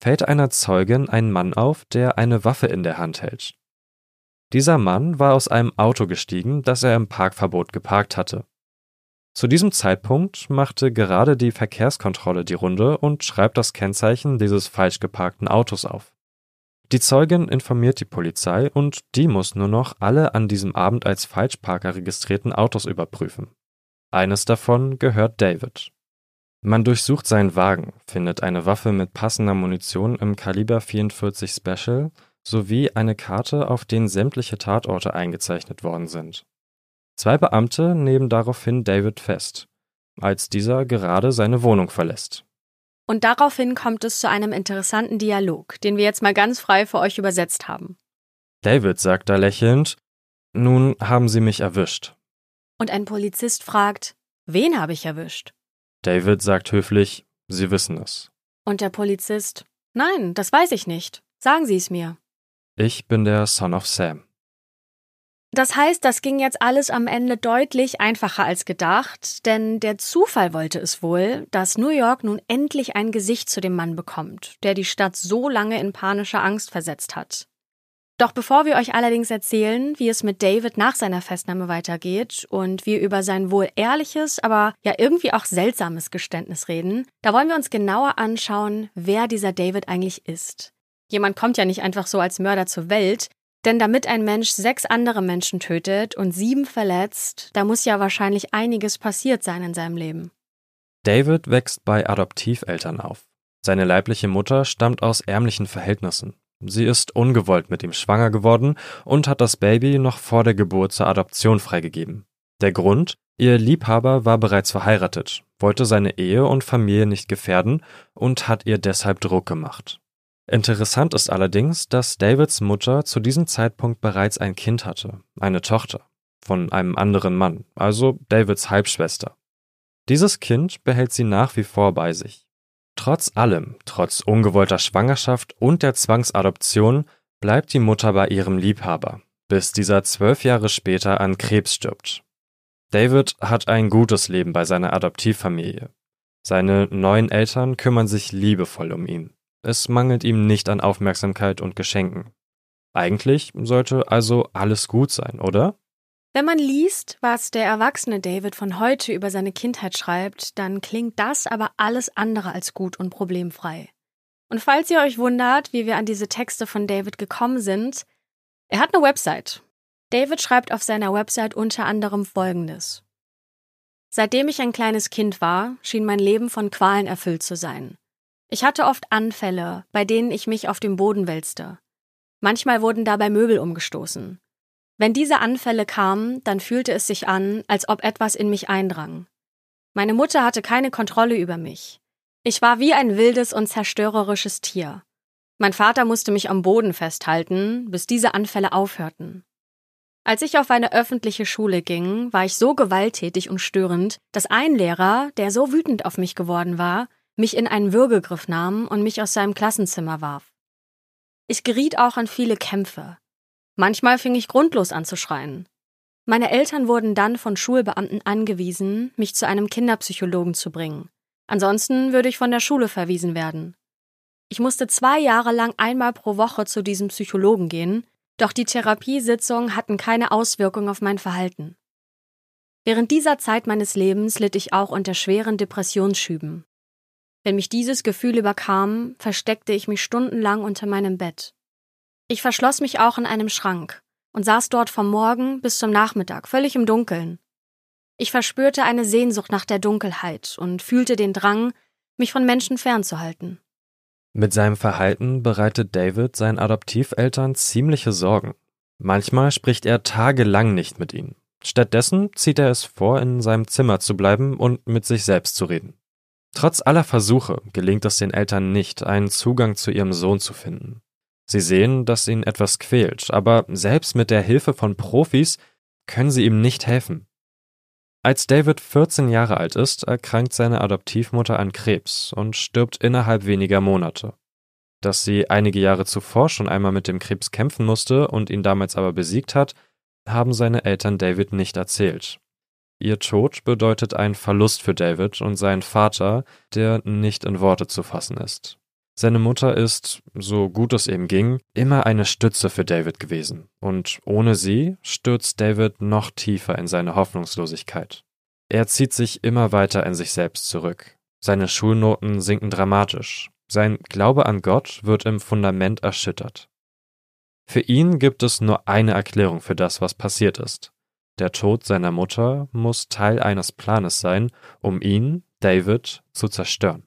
fällt einer Zeugin ein Mann auf, der eine Waffe in der Hand hält. Dieser Mann war aus einem Auto gestiegen, das er im Parkverbot geparkt hatte. Zu diesem Zeitpunkt machte gerade die Verkehrskontrolle die Runde und schreibt das Kennzeichen dieses falsch geparkten Autos auf. Die Zeugin informiert die Polizei und die muss nur noch alle an diesem Abend als Falschparker registrierten Autos überprüfen. Eines davon gehört David. Man durchsucht seinen Wagen, findet eine Waffe mit passender Munition im Kaliber 44 Special sowie eine Karte, auf denen sämtliche Tatorte eingezeichnet worden sind. Zwei Beamte nehmen daraufhin David fest, als dieser gerade seine Wohnung verlässt. Und daraufhin kommt es zu einem interessanten Dialog, den wir jetzt mal ganz frei für euch übersetzt haben. David sagt da lächelnd, nun haben Sie mich erwischt. Und ein Polizist fragt, wen habe ich erwischt? David sagt höflich, Sie wissen es. Und der Polizist, nein, das weiß ich nicht. Sagen Sie es mir. Ich bin der Son of Sam. Das heißt, das ging jetzt alles am Ende deutlich einfacher als gedacht, denn der Zufall wollte es wohl, dass New York nun endlich ein Gesicht zu dem Mann bekommt, der die Stadt so lange in panische Angst versetzt hat. Doch bevor wir euch allerdings erzählen, wie es mit David nach seiner Festnahme weitergeht und wir über sein wohl ehrliches, aber ja irgendwie auch seltsames Geständnis reden, da wollen wir uns genauer anschauen, wer dieser David eigentlich ist. Jemand kommt ja nicht einfach so als Mörder zur Welt, denn damit ein Mensch sechs andere Menschen tötet und sieben verletzt, da muss ja wahrscheinlich einiges passiert sein in seinem Leben. David wächst bei Adoptiveltern auf. Seine leibliche Mutter stammt aus ärmlichen Verhältnissen. Sie ist ungewollt mit ihm schwanger geworden und hat das Baby noch vor der Geburt zur Adoption freigegeben. Der Grund? Ihr Liebhaber war bereits verheiratet, wollte seine Ehe und Familie nicht gefährden und hat ihr deshalb Druck gemacht. Interessant ist allerdings, dass Davids Mutter zu diesem Zeitpunkt bereits ein Kind hatte, eine Tochter, von einem anderen Mann, also Davids Halbschwester. Dieses Kind behält sie nach wie vor bei sich. Trotz allem, trotz ungewollter Schwangerschaft und der Zwangsadoption, bleibt die Mutter bei ihrem Liebhaber, bis dieser zwölf Jahre später an Krebs stirbt. David hat ein gutes Leben bei seiner Adoptivfamilie. Seine neuen Eltern kümmern sich liebevoll um ihn. Es mangelt ihm nicht an Aufmerksamkeit und Geschenken. Eigentlich sollte also alles gut sein, oder? Wenn man liest, was der erwachsene David von heute über seine Kindheit schreibt, dann klingt das aber alles andere als gut und problemfrei. Und falls ihr euch wundert, wie wir an diese Texte von David gekommen sind, er hat eine Website. David schreibt auf seiner Website unter anderem Folgendes. Seitdem ich ein kleines Kind war, schien mein Leben von Qualen erfüllt zu sein. Ich hatte oft Anfälle, bei denen ich mich auf dem Boden wälzte. Manchmal wurden dabei Möbel umgestoßen. Wenn diese Anfälle kamen, dann fühlte es sich an, als ob etwas in mich eindrang. Meine Mutter hatte keine Kontrolle über mich. Ich war wie ein wildes und zerstörerisches Tier. Mein Vater musste mich am Boden festhalten, bis diese Anfälle aufhörten. Als ich auf eine öffentliche Schule ging, war ich so gewalttätig und störend, dass ein Lehrer, der so wütend auf mich geworden war, mich in einen Würgegriff nahm und mich aus seinem Klassenzimmer warf. Ich geriet auch an viele Kämpfe. Manchmal fing ich grundlos an zu schreien. Meine Eltern wurden dann von Schulbeamten angewiesen, mich zu einem Kinderpsychologen zu bringen. Ansonsten würde ich von der Schule verwiesen werden. Ich musste zwei Jahre lang einmal pro Woche zu diesem Psychologen gehen, doch die Therapiesitzungen hatten keine Auswirkung auf mein Verhalten. Während dieser Zeit meines Lebens litt ich auch unter schweren Depressionsschüben. Wenn mich dieses Gefühl überkam, versteckte ich mich stundenlang unter meinem Bett. Ich verschloss mich auch in einem Schrank und saß dort vom Morgen bis zum Nachmittag, völlig im Dunkeln. Ich verspürte eine Sehnsucht nach der Dunkelheit und fühlte den Drang, mich von Menschen fernzuhalten. Mit seinem Verhalten bereitet David seinen Adoptiveltern ziemliche Sorgen. Manchmal spricht er tagelang nicht mit ihnen. Stattdessen zieht er es vor, in seinem Zimmer zu bleiben und mit sich selbst zu reden. Trotz aller Versuche gelingt es den Eltern nicht, einen Zugang zu ihrem Sohn zu finden. Sie sehen, dass ihn etwas quält, aber selbst mit der Hilfe von Profis können sie ihm nicht helfen. Als David 14 Jahre alt ist, erkrankt seine Adoptivmutter an Krebs und stirbt innerhalb weniger Monate. Dass sie einige Jahre zuvor schon einmal mit dem Krebs kämpfen musste und ihn damals aber besiegt hat, haben seine Eltern David nicht erzählt. Ihr Tod bedeutet einen Verlust für David und seinen Vater, der nicht in Worte zu fassen ist. Seine Mutter ist, so gut es ihm ging, immer eine Stütze für David gewesen, und ohne sie stürzt David noch tiefer in seine Hoffnungslosigkeit. Er zieht sich immer weiter in sich selbst zurück. Seine Schulnoten sinken dramatisch. Sein Glaube an Gott wird im Fundament erschüttert. Für ihn gibt es nur eine Erklärung für das, was passiert ist. Der Tod seiner Mutter muss Teil eines Planes sein, um ihn, David, zu zerstören.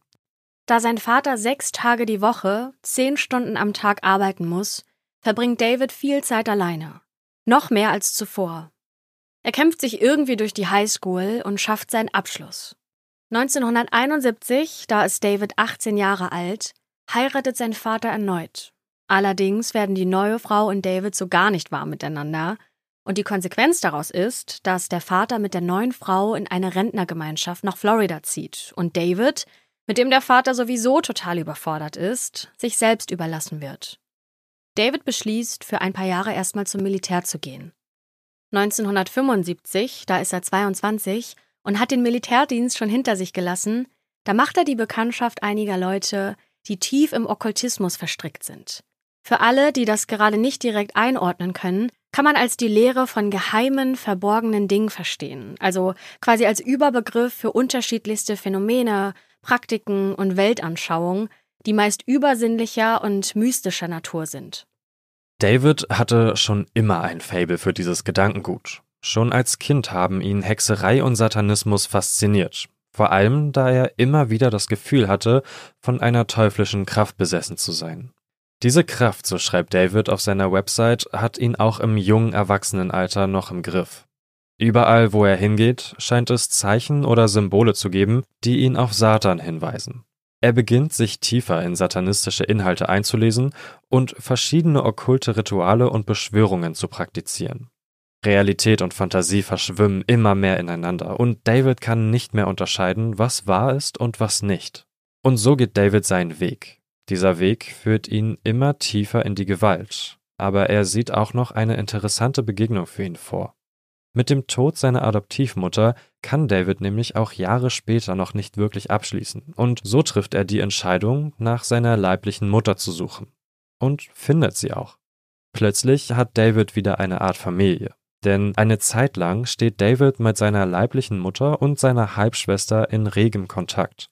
Da sein Vater sechs Tage die Woche, zehn Stunden am Tag arbeiten muss, verbringt David viel Zeit alleine. Noch mehr als zuvor. Er kämpft sich irgendwie durch die Highschool und schafft seinen Abschluss. 1971, da ist David 18 Jahre alt, heiratet sein Vater erneut. Allerdings werden die neue Frau und David so gar nicht warm miteinander, und die Konsequenz daraus ist, dass der Vater mit der neuen Frau in eine Rentnergemeinschaft nach Florida zieht und David mit dem der Vater sowieso total überfordert ist, sich selbst überlassen wird. David beschließt, für ein paar Jahre erstmal zum Militär zu gehen. 1975, da ist er 22 und hat den Militärdienst schon hinter sich gelassen, da macht er die Bekanntschaft einiger Leute, die tief im Okkultismus verstrickt sind. Für alle, die das gerade nicht direkt einordnen können, kann man als die Lehre von geheimen, verborgenen Dingen verstehen, also quasi als Überbegriff für unterschiedlichste Phänomene, Praktiken und Weltanschauungen, die meist übersinnlicher und mystischer Natur sind. David hatte schon immer ein Fable für dieses Gedankengut. Schon als Kind haben ihn Hexerei und Satanismus fasziniert. Vor allem, da er immer wieder das Gefühl hatte, von einer teuflischen Kraft besessen zu sein. Diese Kraft, so schreibt David auf seiner Website, hat ihn auch im jungen Erwachsenenalter noch im Griff. Überall, wo er hingeht, scheint es Zeichen oder Symbole zu geben, die ihn auf Satan hinweisen. Er beginnt sich tiefer in satanistische Inhalte einzulesen und verschiedene okkulte Rituale und Beschwörungen zu praktizieren. Realität und Fantasie verschwimmen immer mehr ineinander und David kann nicht mehr unterscheiden, was wahr ist und was nicht. Und so geht David seinen Weg. Dieser Weg führt ihn immer tiefer in die Gewalt, aber er sieht auch noch eine interessante Begegnung für ihn vor. Mit dem Tod seiner Adoptivmutter kann David nämlich auch Jahre später noch nicht wirklich abschließen, und so trifft er die Entscheidung, nach seiner leiblichen Mutter zu suchen. Und findet sie auch. Plötzlich hat David wieder eine Art Familie. Denn eine Zeit lang steht David mit seiner leiblichen Mutter und seiner Halbschwester in regem Kontakt.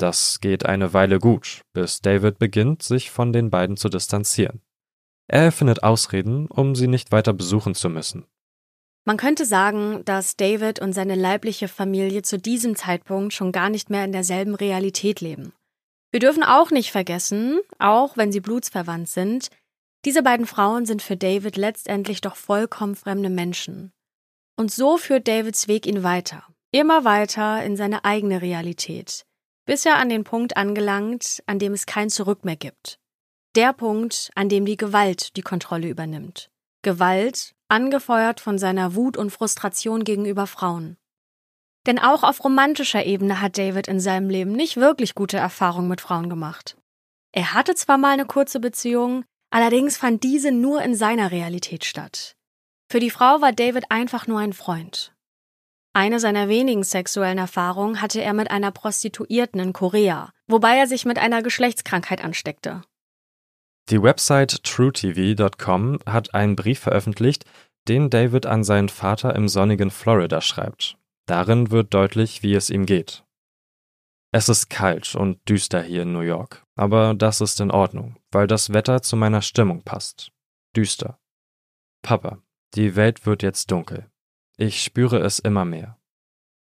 Das geht eine Weile gut, bis David beginnt, sich von den beiden zu distanzieren. Er erfindet Ausreden, um sie nicht weiter besuchen zu müssen, man könnte sagen, dass David und seine leibliche Familie zu diesem Zeitpunkt schon gar nicht mehr in derselben Realität leben. Wir dürfen auch nicht vergessen, auch wenn sie blutsverwandt sind, diese beiden Frauen sind für David letztendlich doch vollkommen fremde Menschen. Und so führt Davids Weg ihn weiter, immer weiter in seine eigene Realität, bis er an den Punkt angelangt, an dem es kein Zurück mehr gibt. Der Punkt, an dem die Gewalt die Kontrolle übernimmt. Gewalt, angefeuert von seiner Wut und Frustration gegenüber Frauen. Denn auch auf romantischer Ebene hat David in seinem Leben nicht wirklich gute Erfahrungen mit Frauen gemacht. Er hatte zwar mal eine kurze Beziehung, allerdings fand diese nur in seiner Realität statt. Für die Frau war David einfach nur ein Freund. Eine seiner wenigen sexuellen Erfahrungen hatte er mit einer Prostituierten in Korea, wobei er sich mit einer Geschlechtskrankheit ansteckte. Die Website truetv.com hat einen Brief veröffentlicht, den David an seinen Vater im sonnigen Florida schreibt. Darin wird deutlich, wie es ihm geht. Es ist kalt und düster hier in New York, aber das ist in Ordnung, weil das Wetter zu meiner Stimmung passt. Düster. Papa, die Welt wird jetzt dunkel. Ich spüre es immer mehr.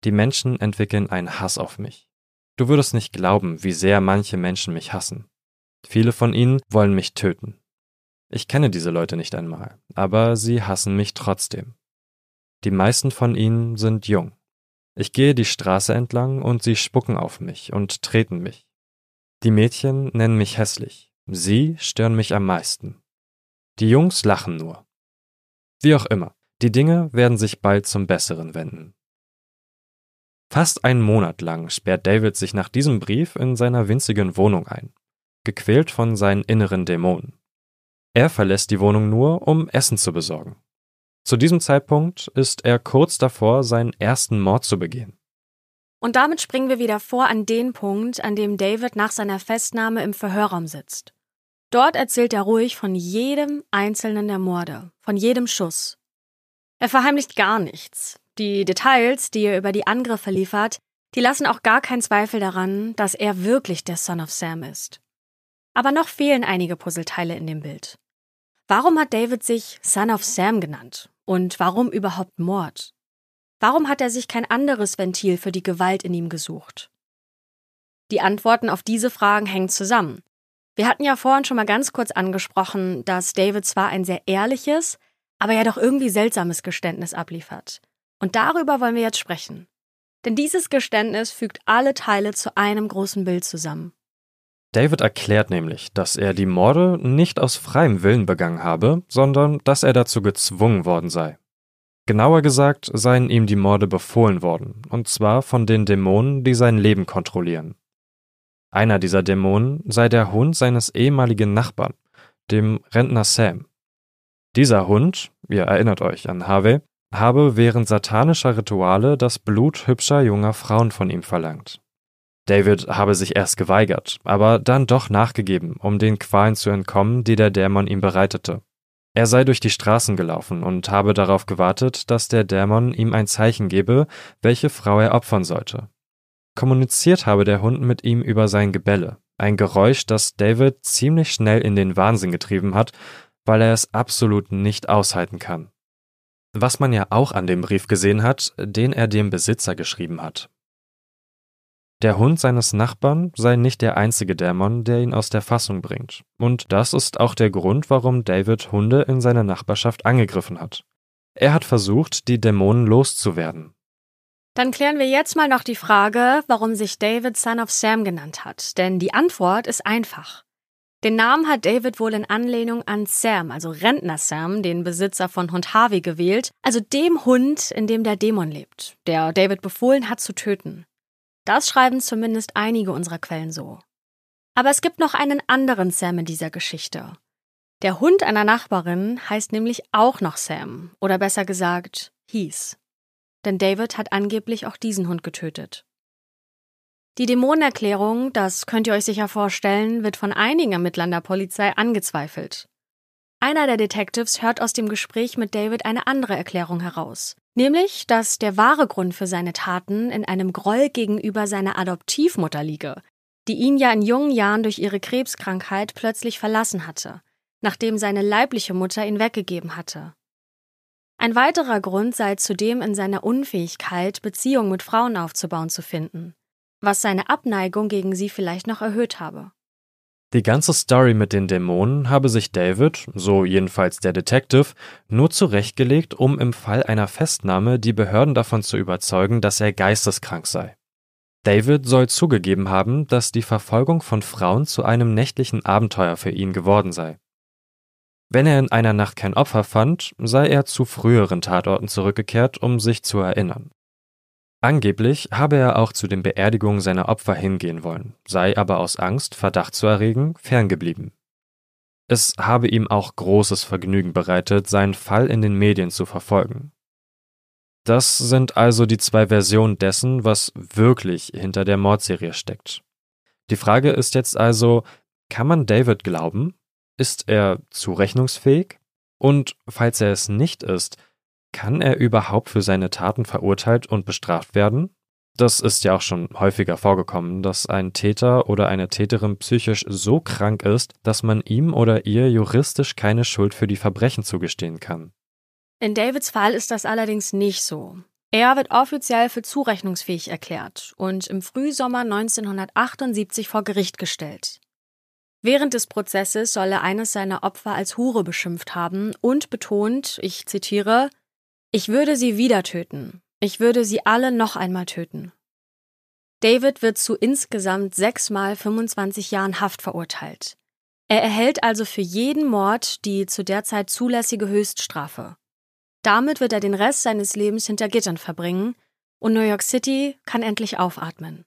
Die Menschen entwickeln einen Hass auf mich. Du würdest nicht glauben, wie sehr manche Menschen mich hassen. Viele von ihnen wollen mich töten. Ich kenne diese Leute nicht einmal, aber sie hassen mich trotzdem. Die meisten von ihnen sind jung. Ich gehe die Straße entlang und sie spucken auf mich und treten mich. Die Mädchen nennen mich hässlich. Sie stören mich am meisten. Die Jungs lachen nur. Wie auch immer, die Dinge werden sich bald zum Besseren wenden. Fast einen Monat lang sperrt David sich nach diesem Brief in seiner winzigen Wohnung ein gequält von seinen inneren Dämonen. Er verlässt die Wohnung nur, um Essen zu besorgen. Zu diesem Zeitpunkt ist er kurz davor, seinen ersten Mord zu begehen. Und damit springen wir wieder vor an den Punkt, an dem David nach seiner Festnahme im Verhörraum sitzt. Dort erzählt er ruhig von jedem einzelnen der Morde, von jedem Schuss. Er verheimlicht gar nichts. Die Details, die er über die Angriffe liefert, die lassen auch gar keinen Zweifel daran, dass er wirklich der Son of Sam ist. Aber noch fehlen einige Puzzleteile in dem Bild. Warum hat David sich Son of Sam genannt? Und warum überhaupt Mord? Warum hat er sich kein anderes Ventil für die Gewalt in ihm gesucht? Die Antworten auf diese Fragen hängen zusammen. Wir hatten ja vorhin schon mal ganz kurz angesprochen, dass David zwar ein sehr ehrliches, aber ja doch irgendwie seltsames Geständnis abliefert. Und darüber wollen wir jetzt sprechen. Denn dieses Geständnis fügt alle Teile zu einem großen Bild zusammen. David erklärt nämlich, dass er die Morde nicht aus freiem Willen begangen habe, sondern dass er dazu gezwungen worden sei. Genauer gesagt seien ihm die Morde befohlen worden, und zwar von den Dämonen, die sein Leben kontrollieren. Einer dieser Dämonen sei der Hund seines ehemaligen Nachbarn, dem Rentner Sam. Dieser Hund, ihr erinnert euch an Harvey, habe während satanischer Rituale das Blut hübscher junger Frauen von ihm verlangt. David habe sich erst geweigert, aber dann doch nachgegeben, um den Qualen zu entkommen, die der Dämon ihm bereitete. Er sei durch die Straßen gelaufen und habe darauf gewartet, dass der Dämon ihm ein Zeichen gebe, welche Frau er opfern sollte. Kommuniziert habe der Hund mit ihm über sein Gebelle, ein Geräusch, das David ziemlich schnell in den Wahnsinn getrieben hat, weil er es absolut nicht aushalten kann. Was man ja auch an dem Brief gesehen hat, den er dem Besitzer geschrieben hat. Der Hund seines Nachbarn sei nicht der einzige Dämon, der ihn aus der Fassung bringt. Und das ist auch der Grund, warum David Hunde in seiner Nachbarschaft angegriffen hat. Er hat versucht, die Dämonen loszuwerden. Dann klären wir jetzt mal noch die Frage, warum sich David Son of Sam genannt hat. Denn die Antwort ist einfach. Den Namen hat David wohl in Anlehnung an Sam, also Rentner Sam, den Besitzer von Hund Harvey, gewählt, also dem Hund, in dem der Dämon lebt, der David befohlen hat zu töten. Das schreiben zumindest einige unserer Quellen so. Aber es gibt noch einen anderen Sam in dieser Geschichte. Der Hund einer Nachbarin heißt nämlich auch noch Sam, oder besser gesagt, hieß. Denn David hat angeblich auch diesen Hund getötet. Die Dämonenerklärung, das könnt ihr euch sicher vorstellen, wird von einigen Ermittlern der Polizei angezweifelt. Einer der Detectives hört aus dem Gespräch mit David eine andere Erklärung heraus, nämlich, dass der wahre Grund für seine Taten in einem Groll gegenüber seiner Adoptivmutter liege, die ihn ja in jungen Jahren durch ihre Krebskrankheit plötzlich verlassen hatte, nachdem seine leibliche Mutter ihn weggegeben hatte. Ein weiterer Grund sei zudem in seiner Unfähigkeit, Beziehungen mit Frauen aufzubauen zu finden was seine Abneigung gegen sie vielleicht noch erhöht habe. Die ganze Story mit den Dämonen habe sich David, so jedenfalls der Detective, nur zurechtgelegt, um im Fall einer Festnahme die Behörden davon zu überzeugen, dass er geisteskrank sei. David soll zugegeben haben, dass die Verfolgung von Frauen zu einem nächtlichen Abenteuer für ihn geworden sei. Wenn er in einer Nacht kein Opfer fand, sei er zu früheren Tatorten zurückgekehrt, um sich zu erinnern. Angeblich habe er auch zu den Beerdigungen seiner Opfer hingehen wollen, sei aber aus Angst, Verdacht zu erregen, ferngeblieben. Es habe ihm auch großes Vergnügen bereitet, seinen Fall in den Medien zu verfolgen. Das sind also die zwei Versionen dessen, was wirklich hinter der Mordserie steckt. Die Frage ist jetzt also, kann man David glauben? Ist er zurechnungsfähig? Und falls er es nicht ist, kann er überhaupt für seine Taten verurteilt und bestraft werden? Das ist ja auch schon häufiger vorgekommen, dass ein Täter oder eine Täterin psychisch so krank ist, dass man ihm oder ihr juristisch keine Schuld für die Verbrechen zugestehen kann. In Davids Fall ist das allerdings nicht so. Er wird offiziell für zurechnungsfähig erklärt und im Frühsommer 1978 vor Gericht gestellt. Während des Prozesses soll er eines seiner Opfer als Hure beschimpft haben und betont, ich zitiere, ich würde sie wieder töten. Ich würde sie alle noch einmal töten. David wird zu insgesamt sechsmal 25 Jahren Haft verurteilt. Er erhält also für jeden Mord die zu der Zeit zulässige Höchststrafe. Damit wird er den Rest seines Lebens hinter Gittern verbringen und New York City kann endlich aufatmen.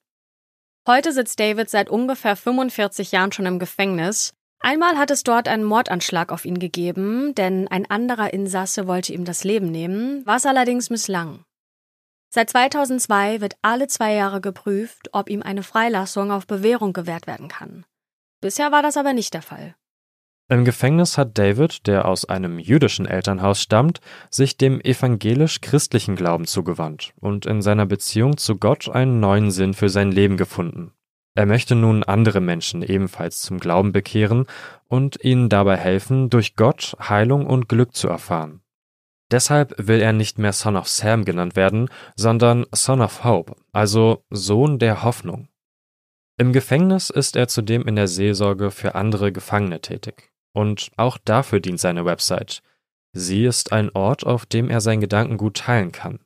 Heute sitzt David seit ungefähr 45 Jahren schon im Gefängnis Einmal hat es dort einen Mordanschlag auf ihn gegeben, denn ein anderer Insasse wollte ihm das Leben nehmen, was allerdings misslang. Seit 2002 wird alle zwei Jahre geprüft, ob ihm eine Freilassung auf Bewährung gewährt werden kann. Bisher war das aber nicht der Fall. Im Gefängnis hat David, der aus einem jüdischen Elternhaus stammt, sich dem evangelisch-christlichen Glauben zugewandt und in seiner Beziehung zu Gott einen neuen Sinn für sein Leben gefunden. Er möchte nun andere Menschen ebenfalls zum Glauben bekehren und ihnen dabei helfen, durch Gott Heilung und Glück zu erfahren. Deshalb will er nicht mehr Son of Sam genannt werden, sondern Son of Hope, also Sohn der Hoffnung. Im Gefängnis ist er zudem in der Seelsorge für andere Gefangene tätig. Und auch dafür dient seine Website. Sie ist ein Ort, auf dem er sein Gedankengut teilen kann.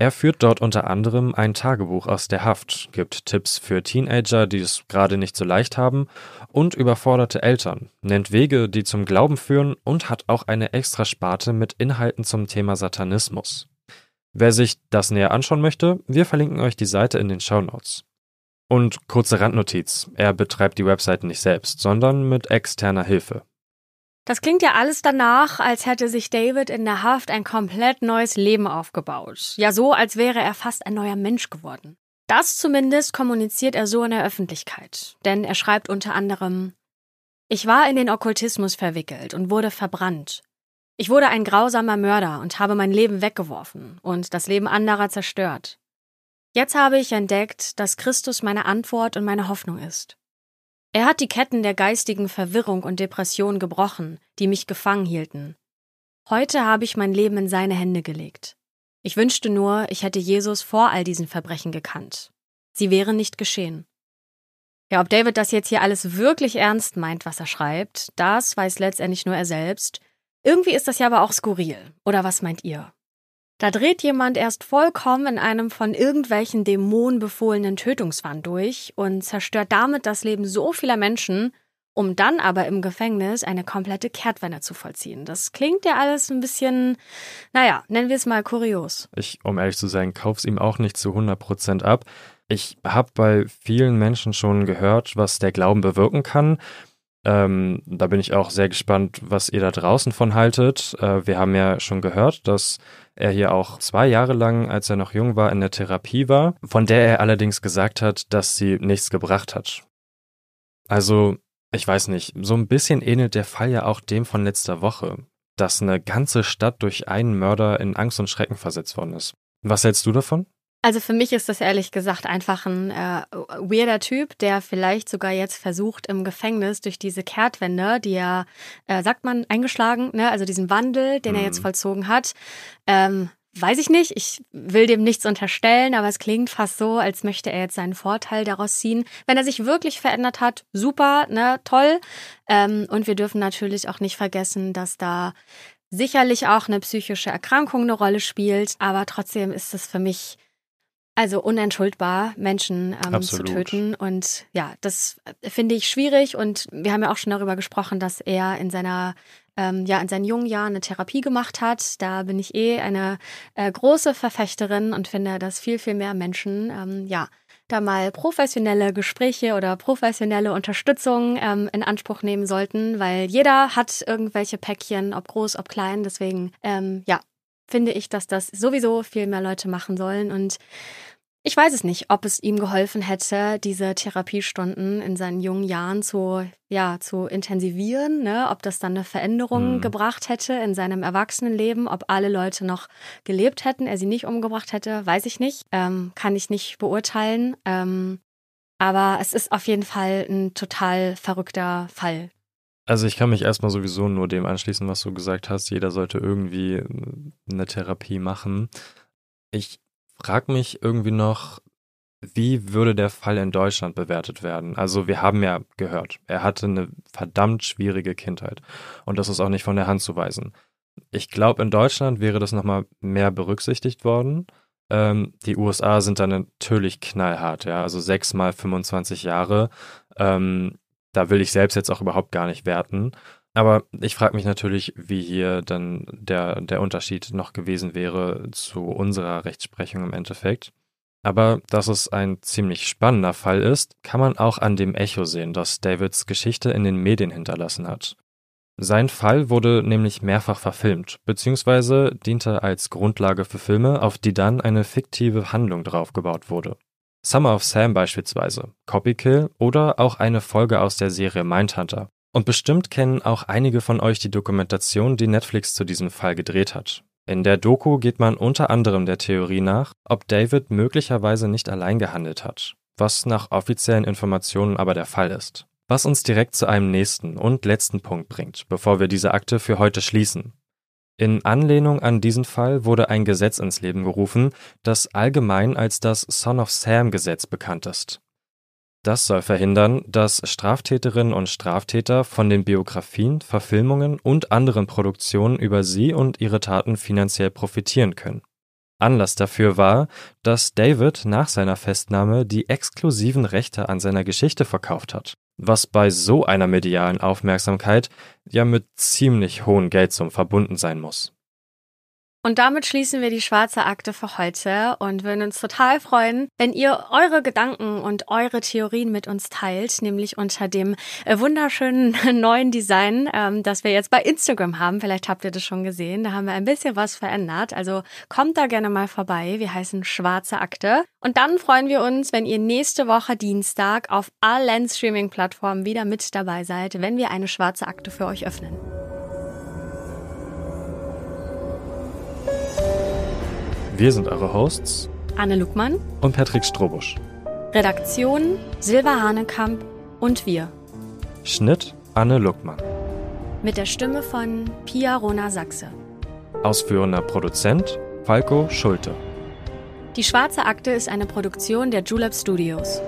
Er führt dort unter anderem ein Tagebuch aus der Haft, gibt Tipps für Teenager, die es gerade nicht so leicht haben, und überforderte Eltern, nennt Wege, die zum Glauben führen und hat auch eine extra Sparte mit Inhalten zum Thema Satanismus. Wer sich das näher anschauen möchte, wir verlinken euch die Seite in den Show Notes. Und kurze Randnotiz, er betreibt die Webseite nicht selbst, sondern mit externer Hilfe. Das klingt ja alles danach, als hätte sich David in der Haft ein komplett neues Leben aufgebaut. Ja, so, als wäre er fast ein neuer Mensch geworden. Das zumindest kommuniziert er so in der Öffentlichkeit. Denn er schreibt unter anderem, ich war in den Okkultismus verwickelt und wurde verbrannt. Ich wurde ein grausamer Mörder und habe mein Leben weggeworfen und das Leben anderer zerstört. Jetzt habe ich entdeckt, dass Christus meine Antwort und meine Hoffnung ist. Er hat die Ketten der geistigen Verwirrung und Depression gebrochen, die mich gefangen hielten. Heute habe ich mein Leben in seine Hände gelegt. Ich wünschte nur, ich hätte Jesus vor all diesen Verbrechen gekannt. Sie wäre nicht geschehen. Ja, ob David das jetzt hier alles wirklich ernst meint, was er schreibt, das weiß letztendlich nur er selbst. Irgendwie ist das ja aber auch skurril. Oder was meint ihr? Da dreht jemand erst vollkommen in einem von irgendwelchen Dämonen befohlenen Tötungswahn durch und zerstört damit das Leben so vieler Menschen, um dann aber im Gefängnis eine komplette Kehrtwende zu vollziehen. Das klingt ja alles ein bisschen, naja, nennen wir es mal kurios. Ich, um ehrlich zu sein, kauf's ihm auch nicht zu 100 Prozent ab. Ich habe bei vielen Menschen schon gehört, was der Glauben bewirken kann. Ähm, da bin ich auch sehr gespannt, was ihr da draußen von haltet. Äh, wir haben ja schon gehört, dass er hier auch zwei Jahre lang, als er noch jung war, in der Therapie war, von der er allerdings gesagt hat, dass sie nichts gebracht hat. Also, ich weiß nicht, so ein bisschen ähnelt der Fall ja auch dem von letzter Woche, dass eine ganze Stadt durch einen Mörder in Angst und Schrecken versetzt worden ist. Was hältst du davon? Also für mich ist das ehrlich gesagt einfach ein äh, weirder Typ, der vielleicht sogar jetzt versucht im Gefängnis durch diese Kehrtwende, die er, äh, sagt man, eingeschlagen, ne? also diesen Wandel, den mhm. er jetzt mhm. vollzogen hat, ähm, weiß ich nicht. Ich will dem nichts unterstellen, aber es klingt fast so, als möchte er jetzt seinen Vorteil daraus ziehen. Wenn er sich wirklich verändert hat, super, ne, toll. Ähm, und wir dürfen natürlich auch nicht vergessen, dass da sicherlich auch eine psychische Erkrankung eine Rolle spielt, aber trotzdem ist es für mich also unentschuldbar, Menschen ähm, zu töten. Und ja, das finde ich schwierig. Und wir haben ja auch schon darüber gesprochen, dass er in seiner ähm, ja in seinen jungen Jahren eine Therapie gemacht hat. Da bin ich eh eine äh, große Verfechterin und finde, dass viel, viel mehr Menschen ähm, ja da mal professionelle Gespräche oder professionelle Unterstützung ähm, in Anspruch nehmen sollten, weil jeder hat irgendwelche Päckchen, ob groß, ob klein. Deswegen, ähm, ja, finde ich, dass das sowieso viel mehr Leute machen sollen. Und ich weiß es nicht, ob es ihm geholfen hätte, diese Therapiestunden in seinen jungen Jahren zu, ja, zu intensivieren, ne? ob das dann eine Veränderung mhm. gebracht hätte in seinem Erwachsenenleben, ob alle Leute noch gelebt hätten, er sie nicht umgebracht hätte, weiß ich nicht, ähm, kann ich nicht beurteilen. Ähm, aber es ist auf jeden Fall ein total verrückter Fall. Also ich kann mich erstmal sowieso nur dem anschließen, was du gesagt hast. Jeder sollte irgendwie eine Therapie machen. Ich frage mich irgendwie noch, wie würde der Fall in Deutschland bewertet werden? Also wir haben ja gehört, er hatte eine verdammt schwierige Kindheit und das ist auch nicht von der Hand zu weisen. Ich glaube, in Deutschland wäre das nochmal mehr berücksichtigt worden. Ähm, die USA sind dann natürlich knallhart, ja, also sechs mal 25 Jahre. Ähm, da will ich selbst jetzt auch überhaupt gar nicht werten. Aber ich frage mich natürlich, wie hier dann der, der Unterschied noch gewesen wäre zu unserer Rechtsprechung im Endeffekt. Aber dass es ein ziemlich spannender Fall ist, kann man auch an dem Echo sehen, das Davids Geschichte in den Medien hinterlassen hat. Sein Fall wurde nämlich mehrfach verfilmt, beziehungsweise diente als Grundlage für Filme, auf die dann eine fiktive Handlung draufgebaut wurde. Summer of Sam beispielsweise, Copykill oder auch eine Folge aus der Serie Mindhunter. Und bestimmt kennen auch einige von euch die Dokumentation, die Netflix zu diesem Fall gedreht hat. In der Doku geht man unter anderem der Theorie nach, ob David möglicherweise nicht allein gehandelt hat, was nach offiziellen Informationen aber der Fall ist. Was uns direkt zu einem nächsten und letzten Punkt bringt, bevor wir diese Akte für heute schließen. In Anlehnung an diesen Fall wurde ein Gesetz ins Leben gerufen, das allgemein als das Son of Sam Gesetz bekannt ist. Das soll verhindern, dass Straftäterinnen und Straftäter von den Biografien, Verfilmungen und anderen Produktionen über sie und ihre Taten finanziell profitieren können. Anlass dafür war, dass David nach seiner Festnahme die exklusiven Rechte an seiner Geschichte verkauft hat, was bei so einer medialen Aufmerksamkeit ja mit ziemlich hohen Geldsummen verbunden sein muss. Und damit schließen wir die schwarze Akte für heute und würden uns total freuen, wenn ihr eure Gedanken und eure Theorien mit uns teilt, nämlich unter dem äh, wunderschönen neuen Design, ähm, das wir jetzt bei Instagram haben. Vielleicht habt ihr das schon gesehen. Da haben wir ein bisschen was verändert. Also kommt da gerne mal vorbei. Wir heißen Schwarze Akte. Und dann freuen wir uns, wenn ihr nächste Woche Dienstag auf allen Streaming-Plattformen wieder mit dabei seid, wenn wir eine schwarze Akte für euch öffnen. Wir sind eure Hosts Anne Luckmann und Patrick Strobusch. Redaktion Silva Hanekamp und wir. Schnitt Anne Luckmann. Mit der Stimme von Pia Rona Sachse. Ausführender Produzent Falco Schulte. Die Schwarze Akte ist eine Produktion der Julep Studios.